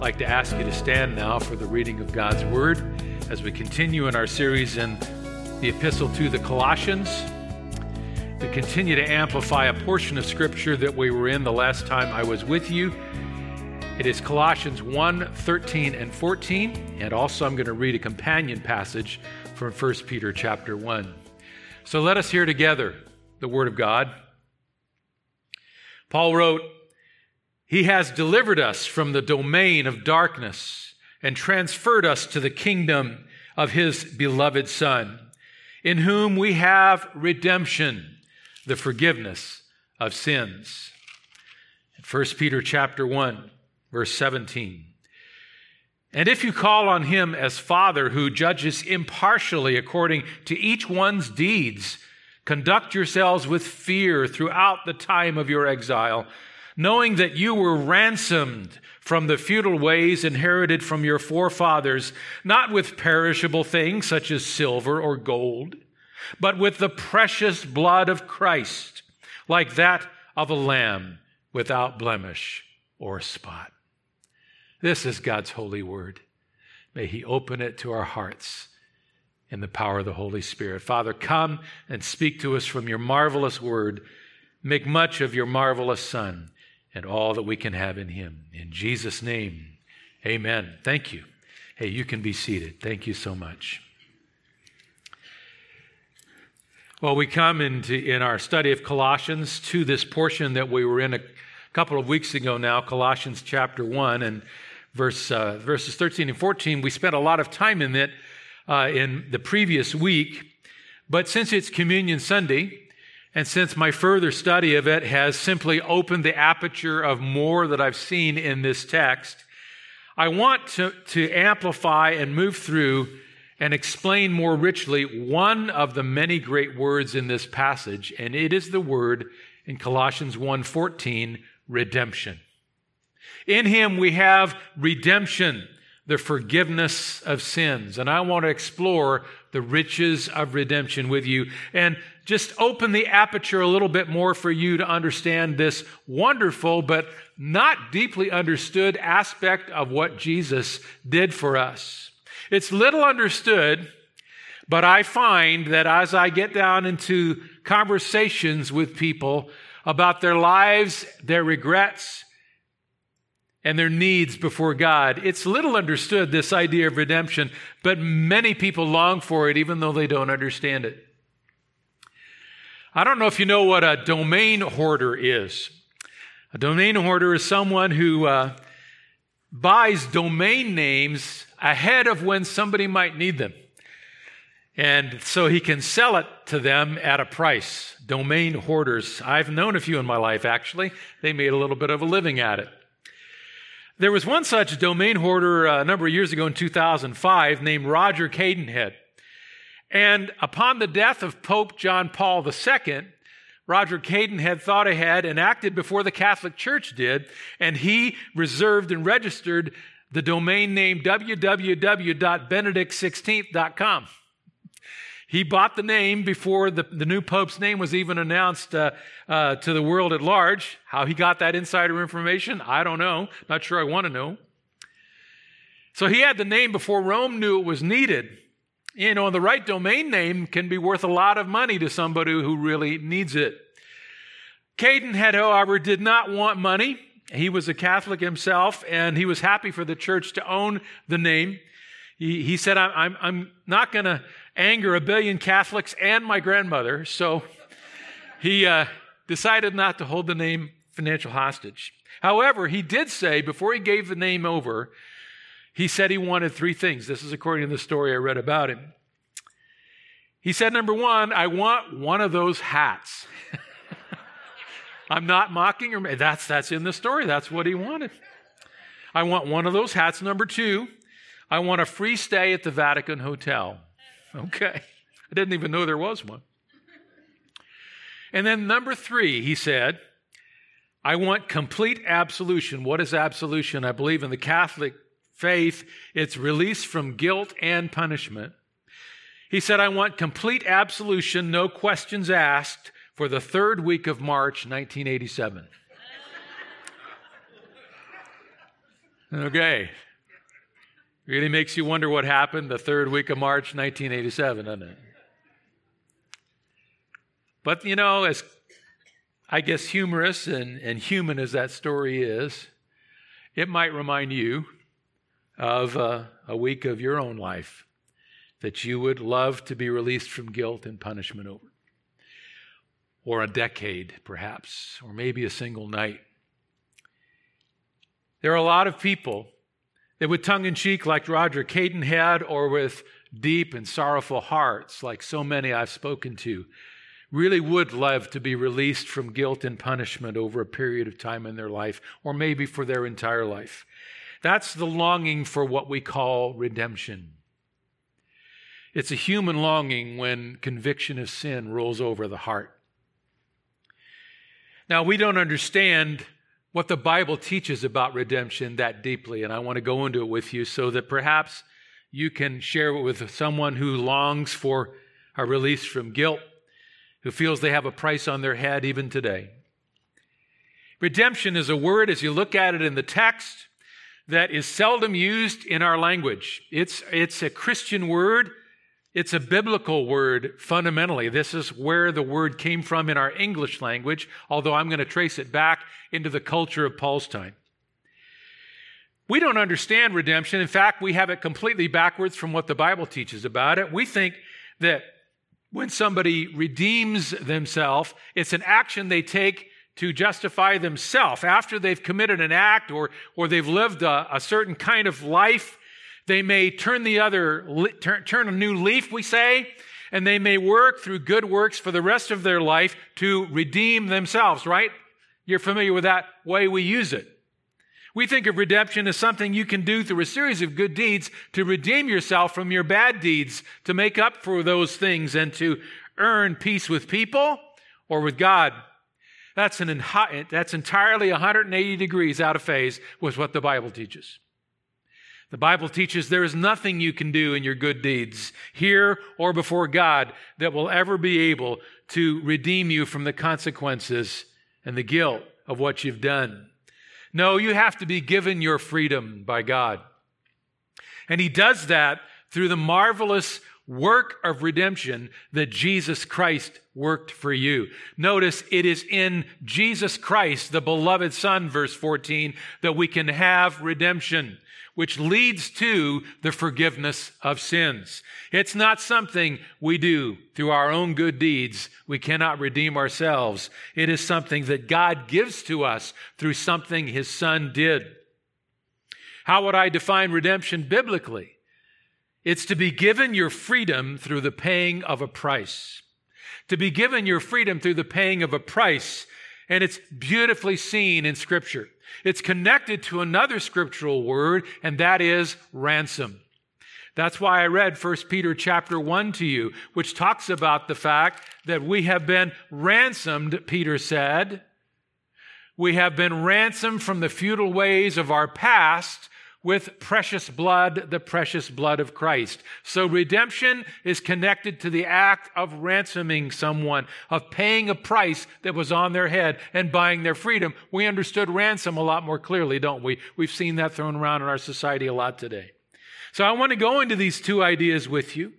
Like to ask you to stand now for the reading of God's Word as we continue in our series in the Epistle to the Colossians. We continue to amplify a portion of Scripture that we were in the last time I was with you. It is Colossians 1 13 and 14, and also I'm going to read a companion passage from 1 Peter chapter 1. So let us hear together the Word of God. Paul wrote, he has delivered us from the domain of darkness and transferred us to the kingdom of His beloved Son, in whom we have redemption, the forgiveness of sins. In 1 Peter chapter 1, verse 17. And if you call on him as Father who judges impartially according to each one's deeds, conduct yourselves with fear throughout the time of your exile knowing that you were ransomed from the futile ways inherited from your forefathers, not with perishable things such as silver or gold, but with the precious blood of Christ, like that of a lamb without blemish or spot. This is God's holy word. May He open it to our hearts in the power of the Holy Spirit. Father, come and speak to us from your marvelous word. Make much of your marvelous Son and all that we can have in Him. In Jesus' name, amen. Thank you. Hey, you can be seated. Thank you so much. Well, we come into in our study of Colossians to this portion that we were in a couple of weeks ago now, Colossians chapter 1 and verse, uh, verses 13 and 14. We spent a lot of time in it uh, in the previous week, but since it's Communion Sunday, and since my further study of it has simply opened the aperture of more that I've seen in this text, I want to, to amplify and move through and explain more richly one of the many great words in this passage, and it is the word in Colossians 1:14, redemption. In him we have redemption, the forgiveness of sins. And I want to explore the riches of redemption with you and just open the aperture a little bit more for you to understand this wonderful but not deeply understood aspect of what Jesus did for us. It's little understood, but I find that as I get down into conversations with people about their lives, their regrets, and their needs before God. It's little understood, this idea of redemption, but many people long for it even though they don't understand it. I don't know if you know what a domain hoarder is. A domain hoarder is someone who uh, buys domain names ahead of when somebody might need them. And so he can sell it to them at a price. Domain hoarders. I've known a few in my life, actually. They made a little bit of a living at it. There was one such domain hoarder uh, a number of years ago in 2005 named Roger Cadenhead. And upon the death of Pope John Paul II, Roger Cadenhead thought ahead and acted before the Catholic Church did, and he reserved and registered the domain name www.benedict16.com. He bought the name before the, the new pope's name was even announced uh, uh, to the world at large. How he got that insider information, I don't know. Not sure I want to know. So he had the name before Rome knew it was needed. You know, the right domain name can be worth a lot of money to somebody who really needs it. Cadenhead, however, did not want money. He was a Catholic himself, and he was happy for the church to own the name. He, he said, I'm, I'm not going to anger a billion Catholics and my grandmother, so he uh, decided not to hold the name financial hostage. However, he did say, before he gave the name over, he said he wanted three things. This is according to the story I read about him. He said, number one, I want one of those hats. I'm not mocking or that's that's in the story. That's what he wanted. I want one of those hats. Number two, I want a free stay at the Vatican Hotel. Okay. I didn't even know there was one. And then number three, he said, I want complete absolution. What is absolution? I believe in the Catholic faith, it's release from guilt and punishment. He said, I want complete absolution, no questions asked, for the third week of March 1987. okay. Really makes you wonder what happened the third week of March 1987, doesn't it? But, you know, as I guess humorous and, and human as that story is, it might remind you of uh, a week of your own life that you would love to be released from guilt and punishment over. Or a decade, perhaps, or maybe a single night. There are a lot of people that, with tongue in cheek, like Roger Cadenhead, or with deep and sorrowful hearts, like so many I've spoken to, really would love to be released from guilt and punishment over a period of time in their life, or maybe for their entire life. That's the longing for what we call redemption. It's a human longing when conviction of sin rolls over the heart. Now, we don't understand what the Bible teaches about redemption that deeply, and I want to go into it with you so that perhaps you can share it with someone who longs for a release from guilt, who feels they have a price on their head even today. Redemption is a word, as you look at it in the text, that is seldom used in our language. It's, it's a Christian word. It's a biblical word fundamentally. This is where the word came from in our English language, although I'm going to trace it back into the culture of Paul's time. We don't understand redemption. In fact, we have it completely backwards from what the Bible teaches about it. We think that when somebody redeems themselves, it's an action they take to justify themselves. After they've committed an act or, or they've lived a, a certain kind of life, they may turn the other, turn, turn a new leaf, we say, and they may work through good works for the rest of their life to redeem themselves, right? You're familiar with that way we use it. We think of redemption as something you can do through a series of good deeds to redeem yourself from your bad deeds, to make up for those things, and to earn peace with people or with God. That's, an, that's entirely 180 degrees out of phase with what the Bible teaches. The Bible teaches there is nothing you can do in your good deeds, here or before God, that will ever be able to redeem you from the consequences and the guilt of what you've done. No, you have to be given your freedom by God. And He does that through the marvelous work of redemption that Jesus Christ worked for you. Notice it is in Jesus Christ, the beloved Son, verse 14, that we can have redemption, which leads to the forgiveness of sins. It's not something we do through our own good deeds. We cannot redeem ourselves. It is something that God gives to us through something His Son did. How would I define redemption biblically? It's to be given your freedom through the paying of a price. To be given your freedom through the paying of a price. And it's beautifully seen in Scripture. It's connected to another scriptural word, and that is ransom. That's why I read 1 Peter chapter 1 to you, which talks about the fact that we have been ransomed, Peter said. We have been ransomed from the futile ways of our past with precious blood, the precious blood of Christ. So redemption is connected to the act of ransoming someone, of paying a price that was on their head and buying their freedom. We understood ransom a lot more clearly, don't we? We've seen that thrown around in our society a lot today. So I want to go into these two ideas with you.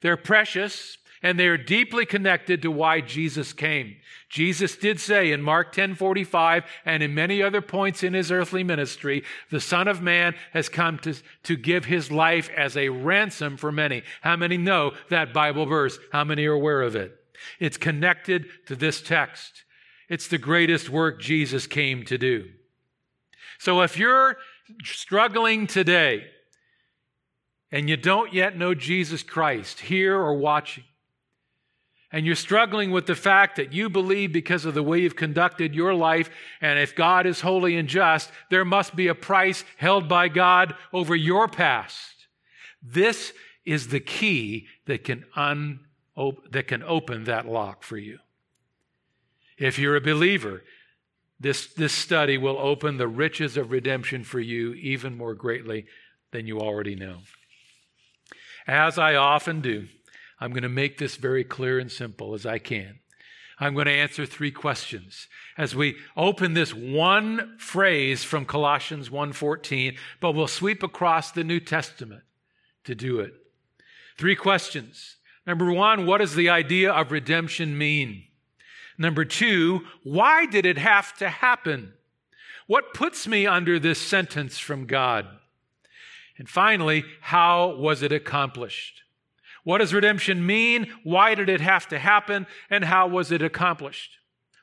They're precious and they are deeply connected to why Jesus came. Jesus did say in Mark 10:45 and in many other points in his earthly ministry, the Son of Man has come to, to give his life as a ransom for many. How many know that Bible verse? How many are aware of it? It's connected to this text. It's the greatest work Jesus came to do. So if you're struggling today and you don't yet know Jesus Christ, here or watching, and you're struggling with the fact that you believe because of the way you've conducted your life, and if God is holy and just, there must be a price held by God over your past. This is the key that can, un- that can open that lock for you. If you're a believer, this, this study will open the riches of redemption for you even more greatly than you already know. As I often do, I'm going to make this very clear and simple as I can. I'm going to answer three questions as we open this one phrase from Colossians 1:14, but we'll sweep across the New Testament to do it. Three questions. Number 1, what does the idea of redemption mean? Number 2, why did it have to happen? What puts me under this sentence from God? And finally, how was it accomplished? What does redemption mean? Why did it have to happen? And how was it accomplished?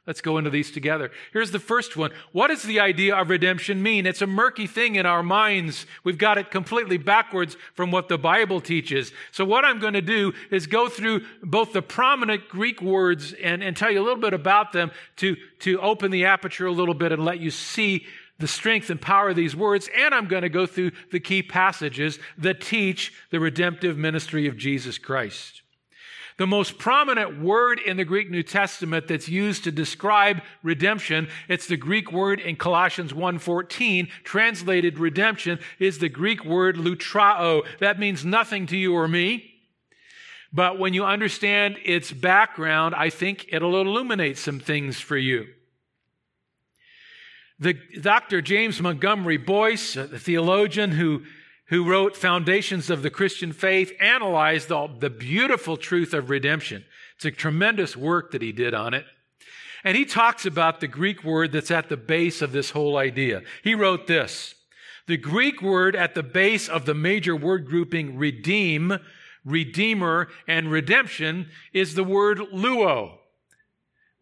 Let's go into these together. Here's the first one. What does the idea of redemption mean? It's a murky thing in our minds. We've got it completely backwards from what the Bible teaches. So what I'm going to do is go through both the prominent Greek words and, and tell you a little bit about them to, to open the aperture a little bit and let you see the strength and power of these words, and I'm going to go through the key passages that teach the redemptive ministry of Jesus Christ. The most prominent word in the Greek New Testament that's used to describe redemption, it's the Greek word in Colossians 1:14, translated redemption is the Greek word lutrao. That means nothing to you or me. But when you understand its background, I think it'll illuminate some things for you. The Dr. James Montgomery Boice, the theologian who, who wrote Foundations of the Christian Faith, analyzed the, the beautiful truth of redemption. It's a tremendous work that he did on it. And he talks about the Greek word that's at the base of this whole idea. He wrote this The Greek word at the base of the major word grouping redeem, redeemer, and redemption is the word luo.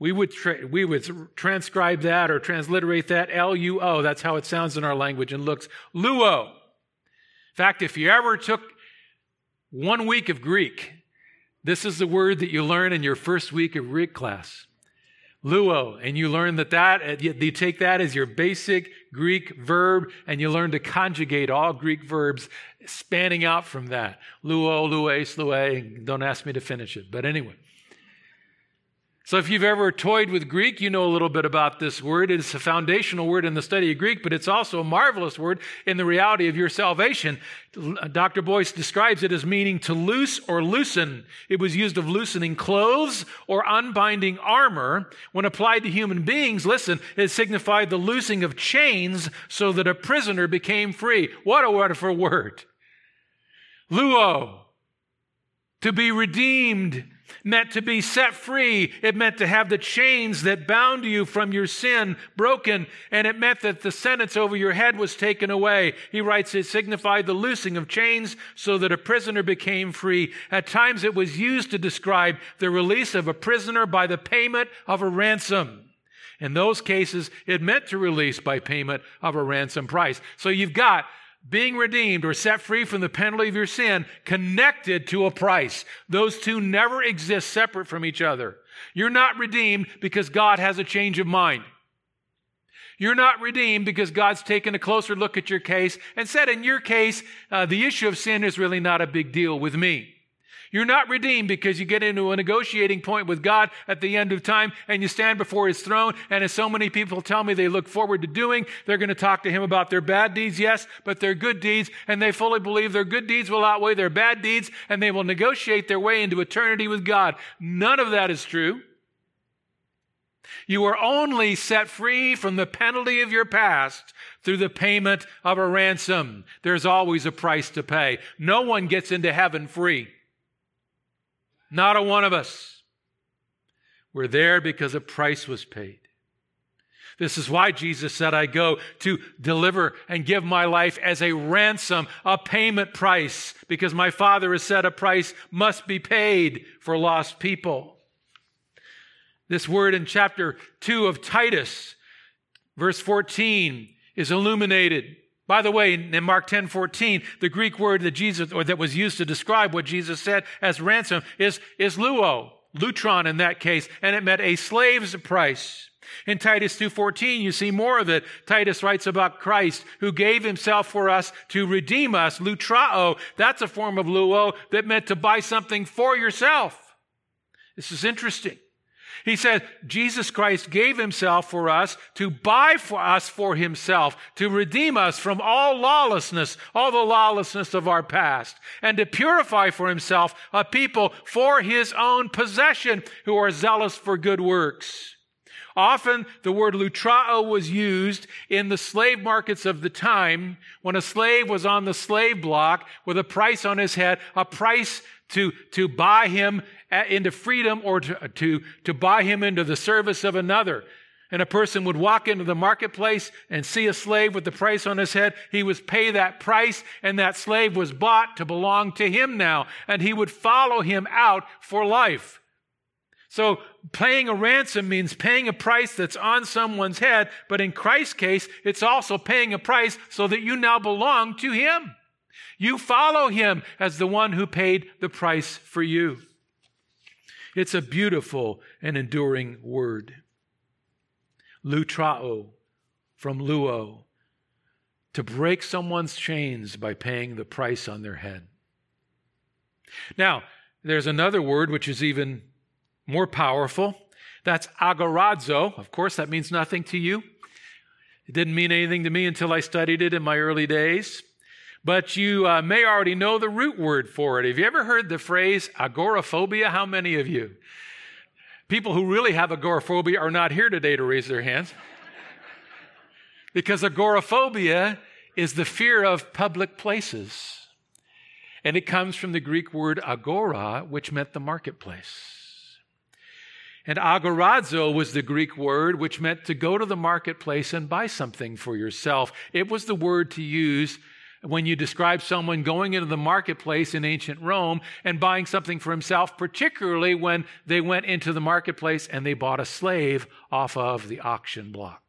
We would, tra- we would transcribe that or transliterate that L-U-O. That's how it sounds in our language and looks. Luo. In fact, if you ever took one week of Greek, this is the word that you learn in your first week of Greek class. Luo. And you learn that that, uh, you take that as your basic Greek verb and you learn to conjugate all Greek verbs spanning out from that. Luo, lue. Don't ask me to finish it. But anyway. So, if you've ever toyed with Greek, you know a little bit about this word. It's a foundational word in the study of Greek, but it's also a marvelous word in the reality of your salvation. Dr. Boice describes it as meaning to loose or loosen. It was used of loosening clothes or unbinding armor. When applied to human beings, listen, it signified the loosing of chains so that a prisoner became free. What a wonderful word. Luo, to be redeemed meant to be set free. It meant to have the chains that bound you from your sin broken. And it meant that the sentence over your head was taken away. He writes, it signified the loosing of chains so that a prisoner became free. At times it was used to describe the release of a prisoner by the payment of a ransom. In those cases, it meant to release by payment of a ransom price. So you've got being redeemed or set free from the penalty of your sin connected to a price. Those two never exist separate from each other. You're not redeemed because God has a change of mind. You're not redeemed because God's taken a closer look at your case and said, in your case, uh, the issue of sin is really not a big deal with me. You're not redeemed because you get into a negotiating point with God at the end of time and you stand before his throne. And as so many people tell me they look forward to doing, they're going to talk to him about their bad deeds, yes, but their good deeds. And they fully believe their good deeds will outweigh their bad deeds and they will negotiate their way into eternity with God. None of that is true. You are only set free from the penalty of your past through the payment of a ransom. There's always a price to pay. No one gets into heaven free. Not a one of us. We're there because a price was paid. This is why Jesus said, I go to deliver and give my life as a ransom, a payment price, because my Father has said a price must be paid for lost people. This word in chapter 2 of Titus, verse 14, is illuminated. By the way, in Mark 10 14, the Greek word that Jesus, or that was used to describe what Jesus said as ransom is, is luo. lutron in that case, and it meant a slave's price. In Titus 2:14 you see more of it. Titus writes about Christ who gave himself for us to redeem us, lutrao. That's a form of luo that meant to buy something for yourself. This is interesting. He said, Jesus Christ gave himself for us to buy for us for himself, to redeem us from all lawlessness, all the lawlessness of our past, and to purify for himself a people for his own possession who are zealous for good works. Often the word lutrao was used in the slave markets of the time when a slave was on the slave block with a price on his head, a price to, to buy him uh, into freedom or to, uh, to, to buy him into the service of another. And a person would walk into the marketplace and see a slave with the price on his head. He would pay that price, and that slave was bought to belong to him now. And he would follow him out for life. So paying a ransom means paying a price that's on someone's head, but in Christ's case, it's also paying a price so that you now belong to Him. You follow Him as the one who paid the price for you. It's a beautiful and enduring word. Lutrao from luo, to break someone's chains by paying the price on their head. Now, there's another word which is even more powerful. That's agorazo. Of course, that means nothing to you. It didn't mean anything to me until I studied it in my early days. But you uh, may already know the root word for it. Have you ever heard the phrase agoraphobia? How many of you? People who really have agoraphobia are not here today to raise their hands. because agoraphobia is the fear of public places. And it comes from the Greek word agora, which meant the marketplace. And agorazo was the Greek word which meant to go to the marketplace and buy something for yourself. It was the word to use when you describe someone going into the marketplace in ancient Rome and buying something for himself, particularly when they went into the marketplace and they bought a slave off of the auction block.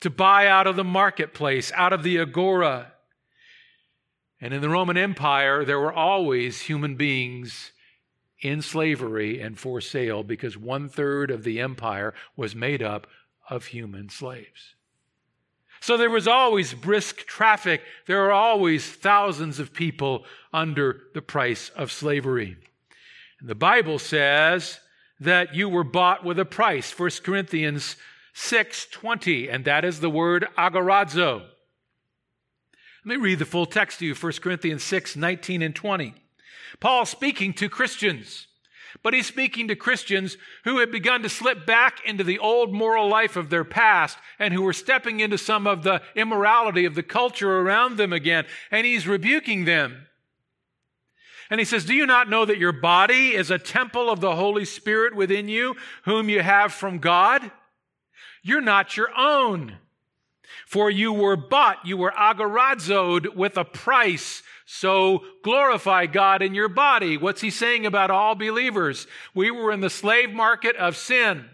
To buy out of the marketplace, out of the agora. And in the Roman Empire, there were always human beings in slavery and for sale because one third of the empire was made up of human slaves. So there was always brisk traffic. There were always thousands of people under the price of slavery. And the Bible says that you were bought with a price. 1 Corinthians 6:20, and that is the word agorazo. Let me read the full text to you, 1 Corinthians 6, 19 and 20. Paul speaking to Christians, but he's speaking to Christians who had begun to slip back into the old moral life of their past and who were stepping into some of the immorality of the culture around them again. And he's rebuking them. And he says, Do you not know that your body is a temple of the Holy Spirit within you, whom you have from God? You're not your own. For you were bought, you were agorazoed with a price. So glorify God in your body. What's he saying about all believers? We were in the slave market of sin.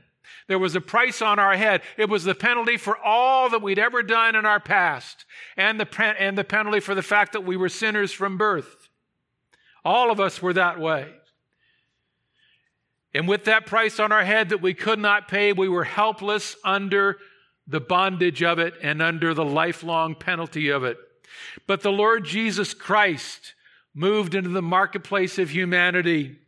There was a price on our head. It was the penalty for all that we'd ever done in our past and the, and the penalty for the fact that we were sinners from birth. All of us were that way. And with that price on our head that we could not pay, we were helpless under the bondage of it and under the lifelong penalty of it. But the Lord Jesus Christ moved into the marketplace of humanity.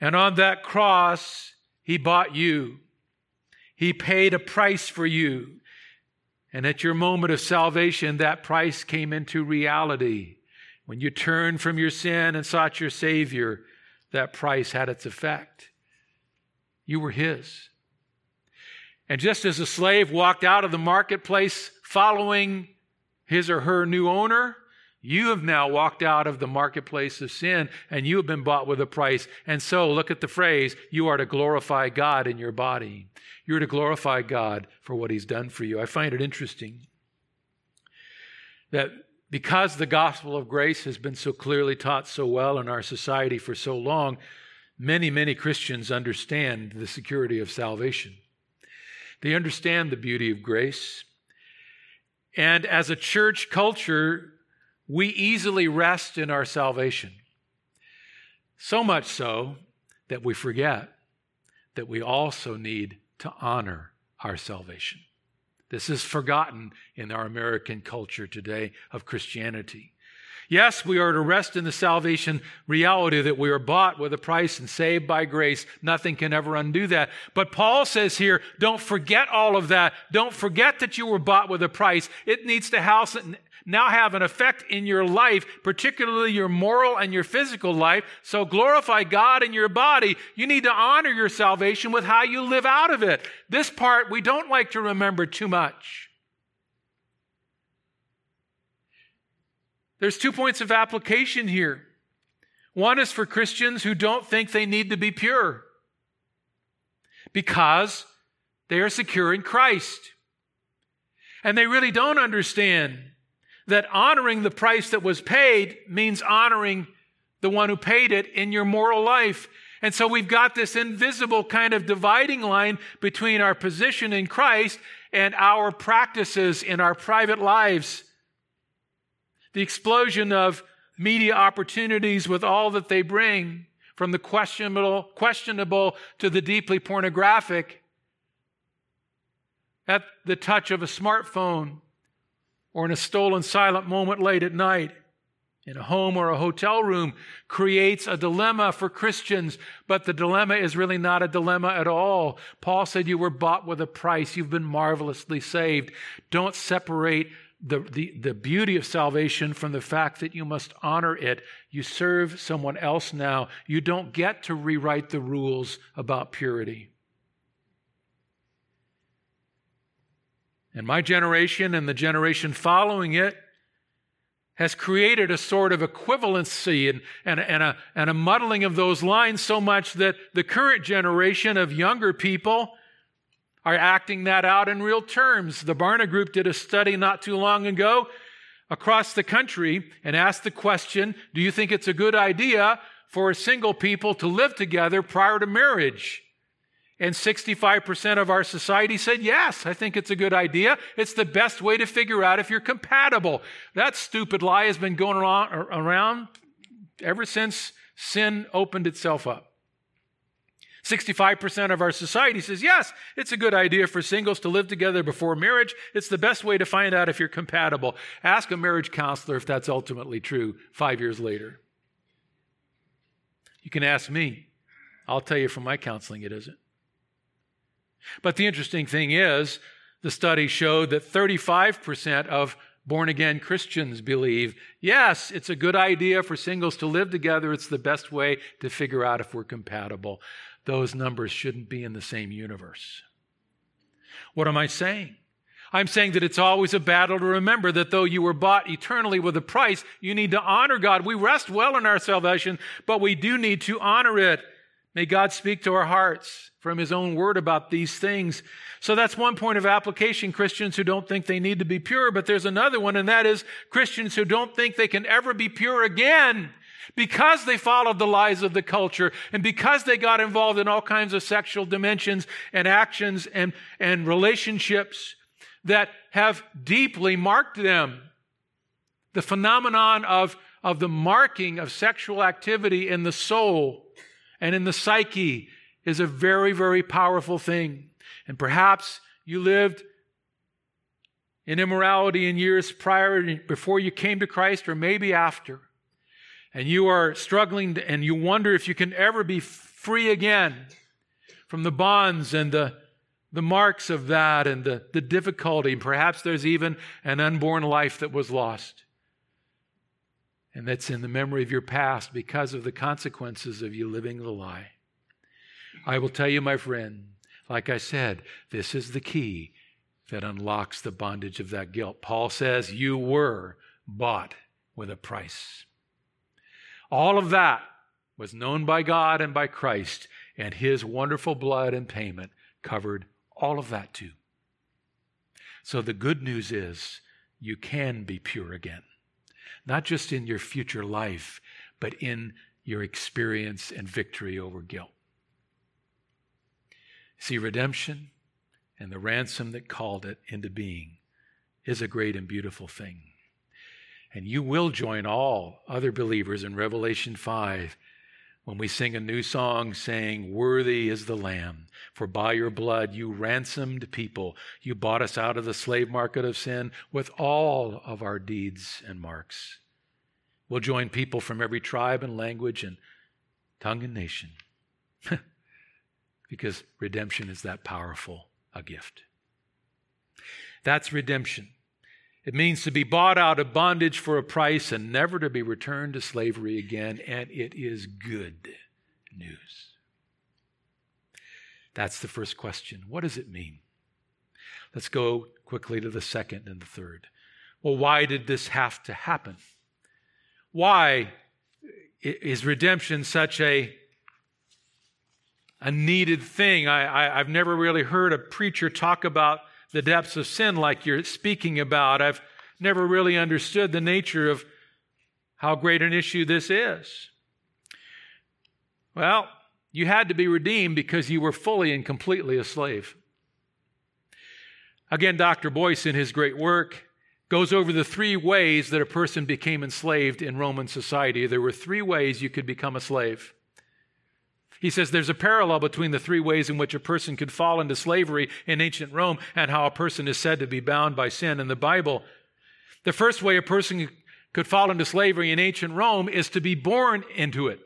And on that cross, he bought you. He paid a price for you. And at your moment of salvation, that price came into reality. When you turned from your sin and sought your Savior, that price had its effect. You were His. And just as a slave walked out of the marketplace following his or her new owner, you have now walked out of the marketplace of sin and you have been bought with a price. And so, look at the phrase you are to glorify God in your body. You're to glorify God for what He's done for you. I find it interesting that because the gospel of grace has been so clearly taught so well in our society for so long, many, many Christians understand the security of salvation. They understand the beauty of grace. And as a church culture, we easily rest in our salvation. So much so that we forget that we also need to honor our salvation. This is forgotten in our American culture today of Christianity. Yes, we are to rest in the salvation reality that we are bought with a price and saved by grace. Nothing can ever undo that. But Paul says here, don't forget all of that. Don't forget that you were bought with a price. It needs to house now have an effect in your life, particularly your moral and your physical life. So glorify God in your body. You need to honor your salvation with how you live out of it. This part we don't like to remember too much. There's two points of application here. One is for Christians who don't think they need to be pure because they are secure in Christ. And they really don't understand that honoring the price that was paid means honoring the one who paid it in your moral life. And so we've got this invisible kind of dividing line between our position in Christ and our practices in our private lives the explosion of media opportunities with all that they bring, from the questionable, questionable to the deeply pornographic, at the touch of a smartphone or in a stolen silent moment late at night in a home or a hotel room creates a dilemma for Christians, but the dilemma is really not a dilemma at all. Paul said, You were bought with a price, you've been marvelously saved. Don't separate the, the, the beauty of salvation from the fact that you must honor it. You serve someone else now. You don't get to rewrite the rules about purity. And my generation and the generation following it has created a sort of equivalency and, and, and, a, and a muddling of those lines so much that the current generation of younger people are acting that out in real terms. The Barna Group did a study not too long ago across the country and asked the question Do you think it's a good idea for single people to live together prior to marriage? And 65% of our society said, Yes, I think it's a good idea. It's the best way to figure out if you're compatible. That stupid lie has been going around ever since sin opened itself up. 65% of our society says, yes, it's a good idea for singles to live together before marriage. It's the best way to find out if you're compatible. Ask a marriage counselor if that's ultimately true five years later. You can ask me. I'll tell you from my counseling it isn't. But the interesting thing is, the study showed that 35% of born again Christians believe yes, it's a good idea for singles to live together. It's the best way to figure out if we're compatible those numbers shouldn't be in the same universe. What am I saying? I'm saying that it's always a battle to remember that though you were bought eternally with a price, you need to honor God. We rest well in our salvation, but we do need to honor it. May God speak to our hearts from His own word about these things. So that's one point of application, Christians who don't think they need to be pure, but there's another one, and that is Christians who don't think they can ever be pure again because they followed the lies of the culture and because they got involved in all kinds of sexual dimensions and actions and, and relationships that have deeply marked them. The phenomenon of, of the marking of sexual activity in the soul and in the psyche is a very, very powerful thing. And perhaps you lived in immorality in years prior, before you came to Christ, or maybe after and you are struggling and you wonder if you can ever be free again from the bonds and the, the marks of that and the, the difficulty. Perhaps there's even an unborn life that was lost. And that's in the memory of your past because of the consequences of you living the lie. I will tell you, my friend, like I said, this is the key that unlocks the bondage of that guilt. Paul says, You were bought with a price. All of that was known by God and by Christ, and his wonderful blood and payment covered all of that too. So the good news is you can be pure again, not just in your future life, but in your experience and victory over guilt. See, redemption and the ransom that called it into being is a great and beautiful thing. And you will join all other believers in Revelation 5 when we sing a new song saying, Worthy is the Lamb, for by your blood you ransomed people. You bought us out of the slave market of sin with all of our deeds and marks. We'll join people from every tribe and language and tongue and nation because redemption is that powerful a gift. That's redemption. It means to be bought out of bondage for a price and never to be returned to slavery again, and it is good news. That's the first question. What does it mean? Let's go quickly to the second and the third. Well, why did this have to happen? Why is redemption such a, a needed thing? I, I, have never really heard a preacher talk about the depths of sin like you're speaking about. I've never really understood the nature of how great an issue this is. Well, you had to be redeemed because you were fully and completely a slave. Again, Dr. Boice, in his great work, goes over the three ways that a person became enslaved in Roman society. There were three ways you could become a slave. He says there's a parallel between the three ways in which a person could fall into slavery in ancient Rome and how a person is said to be bound by sin in the Bible. The first way a person could fall into slavery in ancient Rome is to be born into it.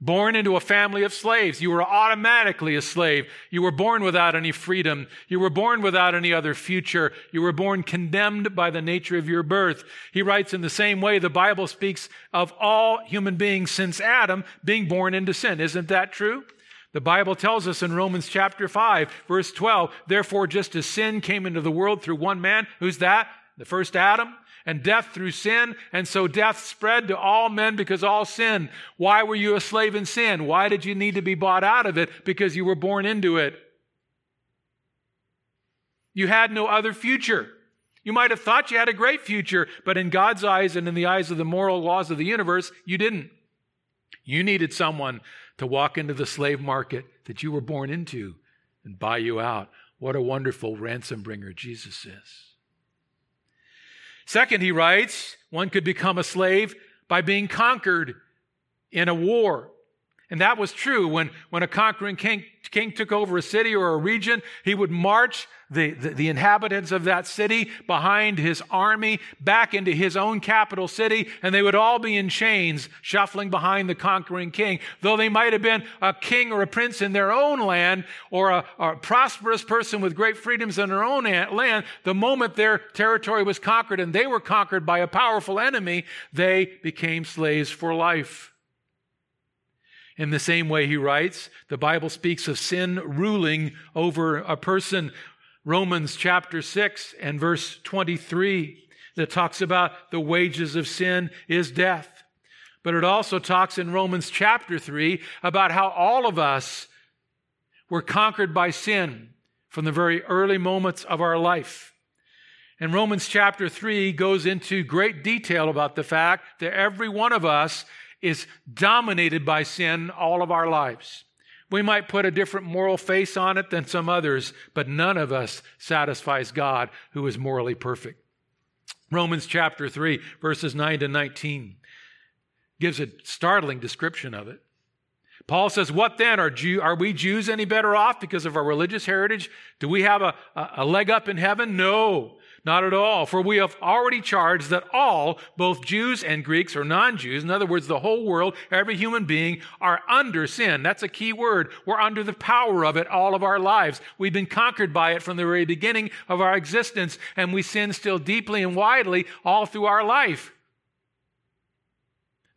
Born into a family of slaves. You were automatically a slave. You were born without any freedom. You were born without any other future. You were born condemned by the nature of your birth. He writes in the same way the Bible speaks of all human beings since Adam being born into sin. Isn't that true? The Bible tells us in Romans chapter 5, verse 12, therefore, just as sin came into the world through one man, who's that? The first Adam and death through sin. And so death spread to all men because all sin. Why were you a slave in sin? Why did you need to be bought out of it? Because you were born into it. You had no other future. You might have thought you had a great future, but in God's eyes and in the eyes of the moral laws of the universe, you didn't. You needed someone to walk into the slave market that you were born into and buy you out. What a wonderful ransom bringer Jesus is. Second, he writes, one could become a slave by being conquered in a war. And that was true when, when a conquering king, king took over a city or a region, he would march the, the, the, inhabitants of that city behind his army back into his own capital city, and they would all be in chains, shuffling behind the conquering king. Though they might have been a king or a prince in their own land, or a, or a prosperous person with great freedoms in their own land, the moment their territory was conquered and they were conquered by a powerful enemy, they became slaves for life. In the same way, he writes, the Bible speaks of sin ruling over a person Romans chapter 6 and verse 23 that talks about the wages of sin is death. But it also talks in Romans chapter 3 about how all of us were conquered by sin from the very early moments of our life. And Romans chapter 3 goes into great detail about the fact that every one of us is dominated by sin all of our lives. We might put a different moral face on it than some others, but none of us satisfies God who is morally perfect. Romans chapter 3, verses 9 to 19 gives a startling description of it. Paul says, What then? Are, Jew, are we Jews any better off because of our religious heritage? Do we have a, a leg up in heaven? No. Not at all. For we have already charged that all, both Jews and Greeks or non Jews, in other words, the whole world, every human being, are under sin. That's a key word. We're under the power of it all of our lives. We've been conquered by it from the very beginning of our existence, and we sin still deeply and widely all through our life.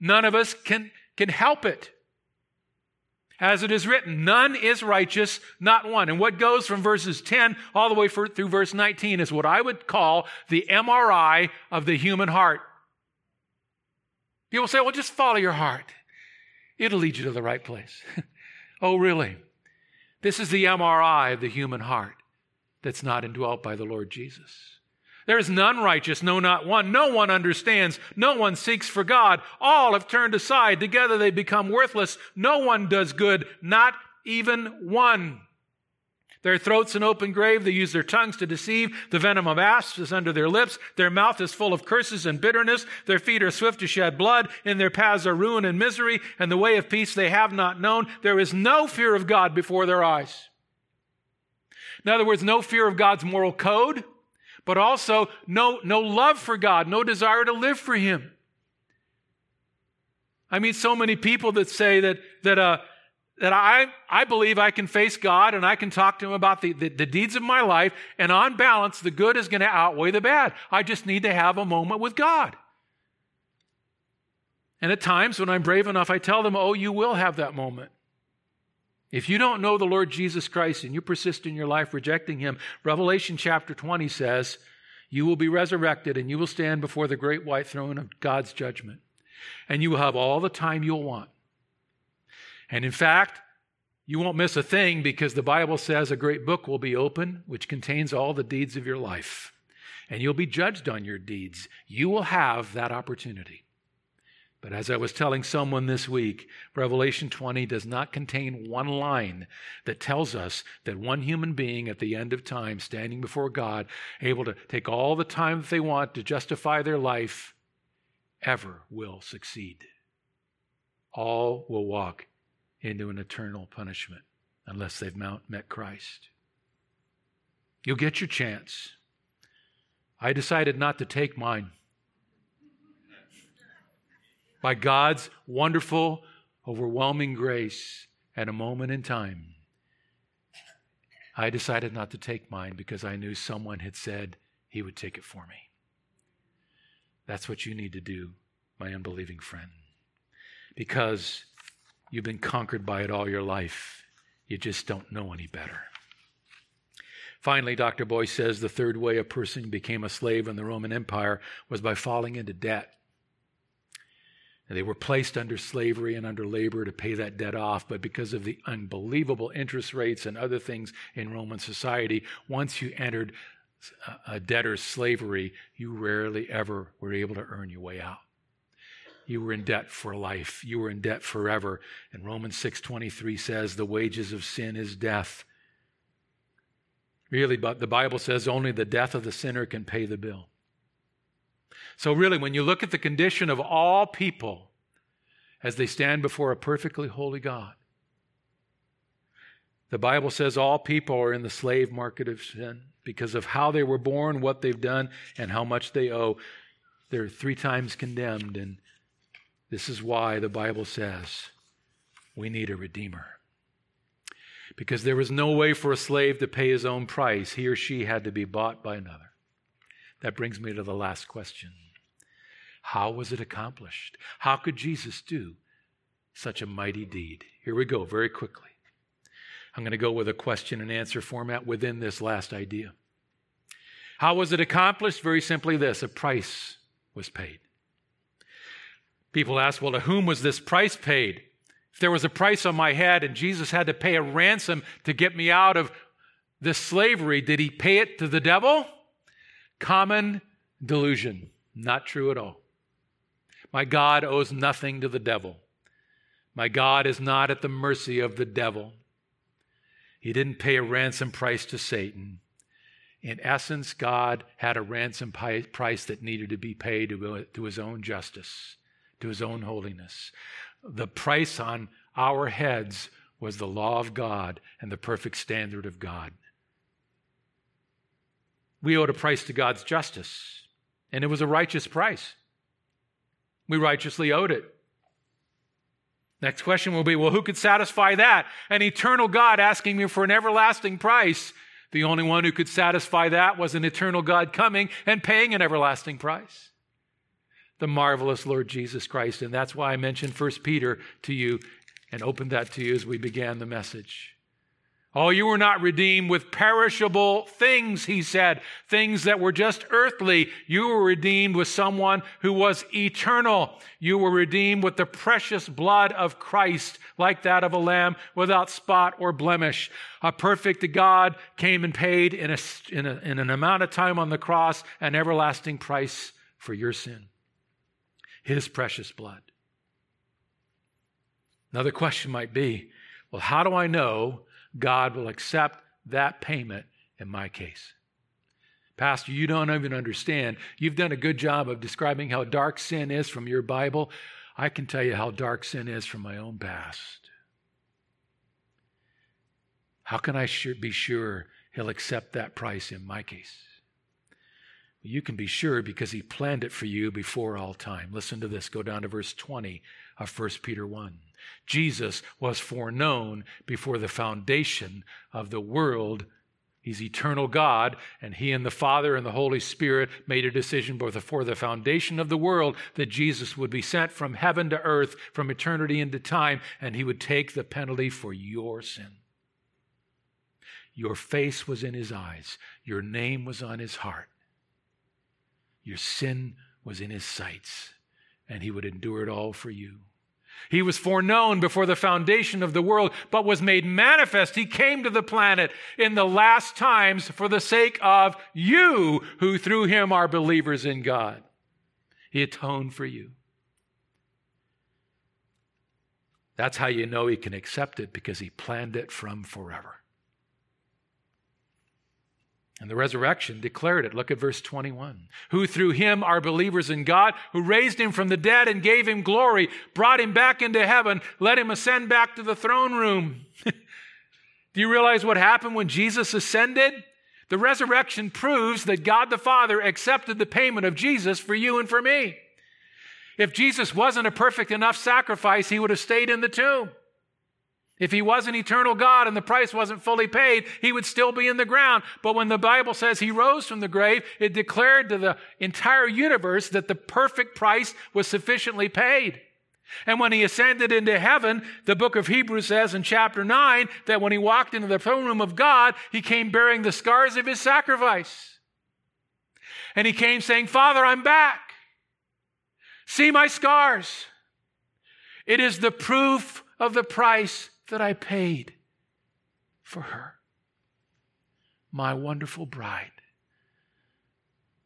None of us can, can help it. As it is written, none is righteous, not one. And what goes from verses 10 all the way through verse 19 is what I would call the MRI of the human heart. People say, well, just follow your heart. It'll lead you to the right place. oh, really? This is the MRI of the human heart that's not indwelt by the Lord Jesus. There is none righteous, no, not one. No one understands. No one seeks for God. All have turned aside. Together they become worthless. No one does good, not even one. Their throats an open grave. They use their tongues to deceive. The venom of asps is under their lips. Their mouth is full of curses and bitterness. Their feet are swift to shed blood. In their paths are ruin and misery, and the way of peace they have not known. There is no fear of God before their eyes. In other words, no fear of God's moral code, but also no, no love for God, no desire to live for Him. I meet so many people that say that, that, uh, that I, I believe I can face God and I can talk to Him about the, the, the deeds of my life, and on balance, the good is going to outweigh the bad. I just need to have a moment with God. And at times, when I'm brave enough, I tell them, Oh, you will have that moment. If you don't know the Lord Jesus Christ and you persist in your life rejecting Him, Revelation chapter 20 says, You will be resurrected and you will stand before the great white throne of God's judgment. And you will have all the time you'll want. And in fact, you won't miss a thing because the Bible says a great book will be open, which contains all the deeds of your life. And you'll be judged on your deeds. You will have that opportunity. But as I was telling someone this week, Revelation 20 does not contain one line that tells us that one human being at the end of time, standing before God, able to take all the time that they want to justify their life, ever will succeed. All will walk into an eternal punishment unless they've met Christ. You'll get your chance. I decided not to take mine. By God's wonderful, overwhelming grace at a moment in time, I decided not to take mine because I knew someone had said he would take it for me. That's what you need to do, my unbelieving friend. Because You've been conquered by it all your life. You just don't know any better. Finally, Dr. Boice says the third way a person became a slave in the Roman Empire was by falling into debt. And they were placed under slavery and under labor to pay that debt off, but because of the unbelievable interest rates and other things in Roman society, once you entered a debtor's slavery, you rarely ever were able to earn your way out you were in debt for life. You were in debt forever. And Romans 6:23 says the wages of sin is death. Really, but the Bible says only the death of the sinner can pay the bill. So really, when you look at the condition of all people as they stand before a perfectly holy God, the Bible says all people are in the slave market of sin because of how they were born, what they've done, and how much they owe. They're three times condemned and this is why the Bible says we need a redeemer. Because there was no way for a slave to pay his own price, he or she had to be bought by another. That brings me to the last question How was it accomplished? How could Jesus do such a mighty deed? Here we go, very quickly. I'm going to go with a question and answer format within this last idea. How was it accomplished? Very simply this a price was paid. People ask, well, to whom was this price paid? If there was a price on my head and Jesus had to pay a ransom to get me out of this slavery, did he pay it to the devil? Common delusion. Not true at all. My God owes nothing to the devil. My God is not at the mercy of the devil. He didn't pay a ransom price to Satan. In essence, God had a ransom price that needed to be paid to his own justice to his own holiness. The price on our heads was the law of God and the perfect standard of God. We owed a price to God's justice, and it was a righteous price. We righteously owed it. Next question will be well, who could satisfy that? An eternal God asking me for an everlasting price. The only one who could satisfy that was an eternal God coming and paying an everlasting price the marvelous Lord Jesus Christ. And that's why I mentioned First Peter to you and opened that to you as we began the message. Oh, you were not redeemed with perishable things, he said, things that were just earthly. You were redeemed with someone who was eternal. You were redeemed with the precious blood of Christ, like that of a lamb without spot or blemish. A perfect God came and paid in, a, in, a, in an amount of time on the cross an everlasting price for your sin his precious blood. Another question might be well, how do I know God will accept that payment in my case. Pastor, you don't even understand. You've done a good job of describing how dark sin is from your Bible. I can tell you how dark sin is from my own past. How can I be sure he'll accept that price in my case? You can be sure because he planned it for you before all time. Listen to this. Go down to verse 20 of 1 Peter 1. Jesus was foreknown before the foundation of the world. He's eternal God, and He and the Father and the Holy Spirit made a decision before the foundation of the world that Jesus would be sent from heaven to earth, from eternity into time, and He would take the penalty for your sin. Your face was in His eyes, your name was on His heart. Your sin was in his sights, and he would endure it all for you. He was foreknown before the foundation of the world, but was made manifest. He came to the planet in the last times for the sake of you, who through him are believers in God. He atoned for you. That's how you know he can accept it because he planned it from forever. And the resurrection declared it. Look at verse 21. Who through him are believers in God, who raised him from the dead and gave him glory, brought him back into heaven, let him ascend back to the throne room. Do you realize what happened when Jesus ascended? The resurrection proves that God the Father accepted the payment of Jesus for you and for me. If Jesus wasn't a perfect enough sacrifice, he would have stayed in the tomb. If he was an eternal God and the price wasn't fully paid, he would still be in the ground. But when the Bible says he rose from the grave, it declared to the entire universe that the perfect price was sufficiently paid. And when he ascended into heaven, the book of Hebrews says in chapter 9 that when he walked into the throne room of God, he came bearing the scars of his sacrifice. And he came saying, Father, I'm back. See my scars. It is the proof of the price that I paid for her. My wonderful bride,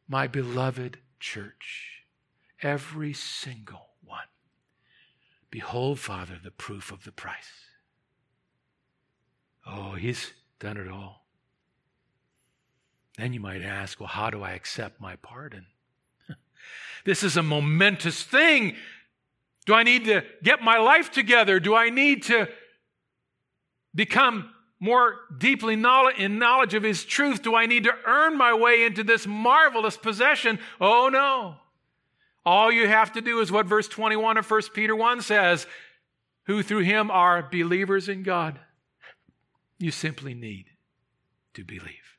my beloved church, every single one. Behold, Father, the proof of the price. Oh, he's done it all. Then you might ask, well, how do I accept my pardon? this is a momentous thing. Do I need to get my life together? Do I need to become more deeply in knowledge of His truth? Do I need to earn my way into this marvelous possession? Oh, no. All you have to do is what verse 21 of 1 Peter 1 says who through Him are believers in God. You simply need to believe.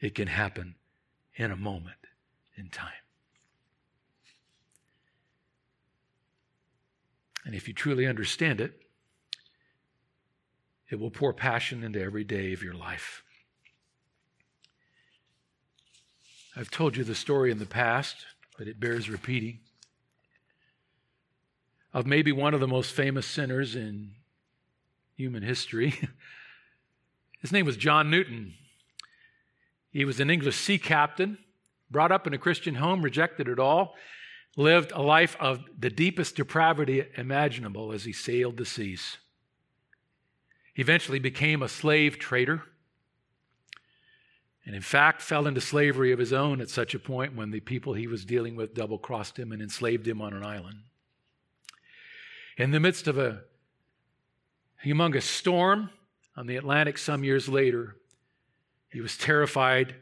It can happen in a moment in time. And if you truly understand it, it will pour passion into every day of your life. I've told you the story in the past, but it bears repeating of maybe one of the most famous sinners in human history. His name was John Newton. He was an English sea captain, brought up in a Christian home, rejected it all, lived a life of the deepest depravity imaginable as he sailed the seas. He eventually became a slave trader. And in fact, fell into slavery of his own at such a point when the people he was dealing with double crossed him and enslaved him on an island. In the midst of a humongous storm on the Atlantic some years later, he was terrified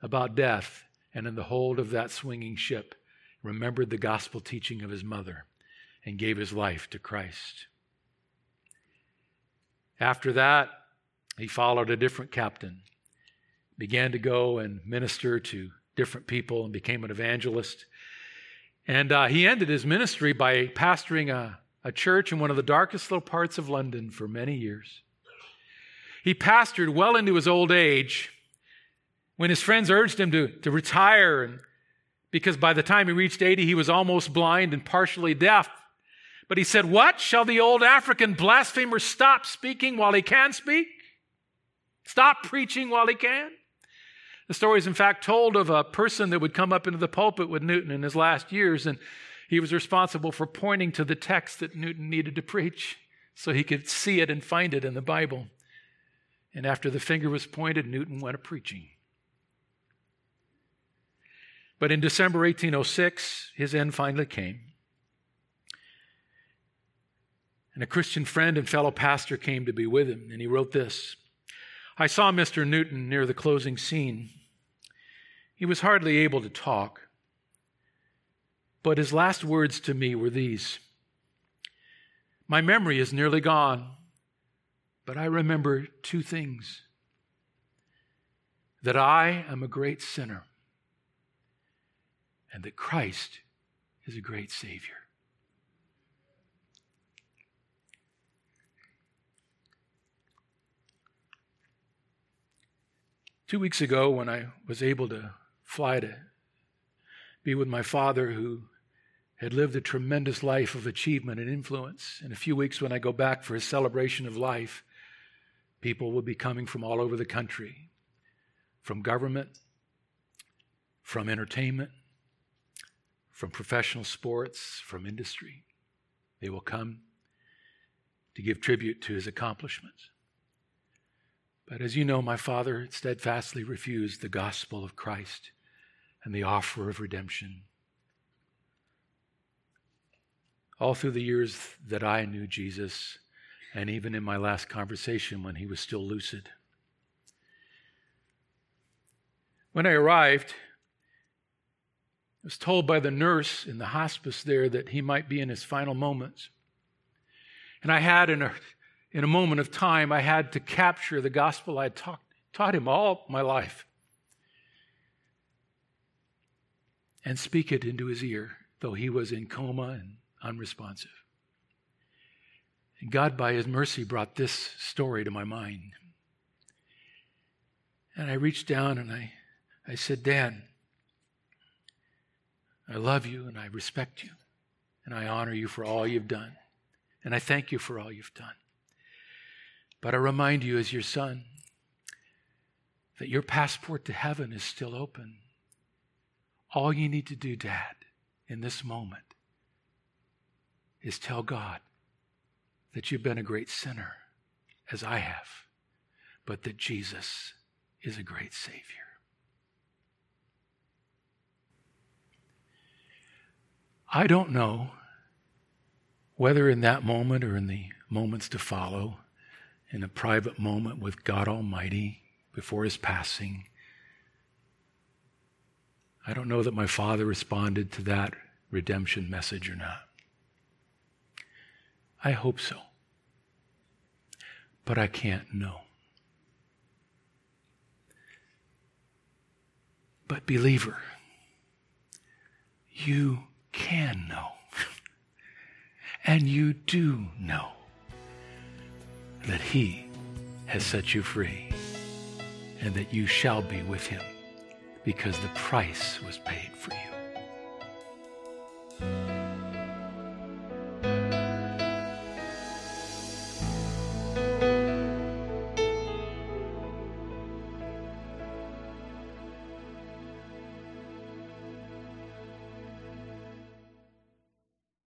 about death and in the hold of that swinging ship remembered the gospel teaching of his mother and gave his life to Christ. After that, he followed a different captain, began to go and minister to different people, and became an evangelist. And uh, he ended his ministry by pastoring a, a church in one of the darkest little parts of London for many years. He pastored well into his old age when his friends urged him to, to retire, and because by the time he reached 80, he was almost blind and partially deaf. But he said, What? Shall the old African blasphemer stop speaking while he can speak? Stop preaching while he can? The story is, in fact, told of a person that would come up into the pulpit with Newton in his last years, and he was responsible for pointing to the text that Newton needed to preach so he could see it and find it in the Bible. And after the finger was pointed, Newton went a preaching. But in December 1806, his end finally came. And a Christian friend and fellow pastor came to be with him, and he wrote this I saw Mr. Newton near the closing scene. He was hardly able to talk, but his last words to me were these My memory is nearly gone, but I remember two things that I am a great sinner and that Christ is a great Savior. Two weeks ago, when I was able to fly to be with my father, who had lived a tremendous life of achievement and influence, in a few weeks, when I go back for his celebration of life, people will be coming from all over the country from government, from entertainment, from professional sports, from industry. They will come to give tribute to his accomplishments. But as you know, my father steadfastly refused the gospel of Christ and the offer of redemption. All through the years that I knew Jesus, and even in my last conversation when he was still lucid. When I arrived, I was told by the nurse in the hospice there that he might be in his final moments. And I had in a in a moment of time, I had to capture the gospel I had taught, taught him all my life and speak it into his ear, though he was in coma and unresponsive. And God, by his mercy, brought this story to my mind. And I reached down and I, I said, Dan, I love you and I respect you and I honor you for all you've done. And I thank you for all you've done. But I remind you, as your son, that your passport to heaven is still open. All you need to do, Dad, in this moment is tell God that you've been a great sinner, as I have, but that Jesus is a great Savior. I don't know whether in that moment or in the moments to follow, in a private moment with God Almighty before his passing. I don't know that my father responded to that redemption message or not. I hope so. But I can't know. But, believer, you can know. and you do know that He has set you free and that you shall be with Him because the price was paid for you.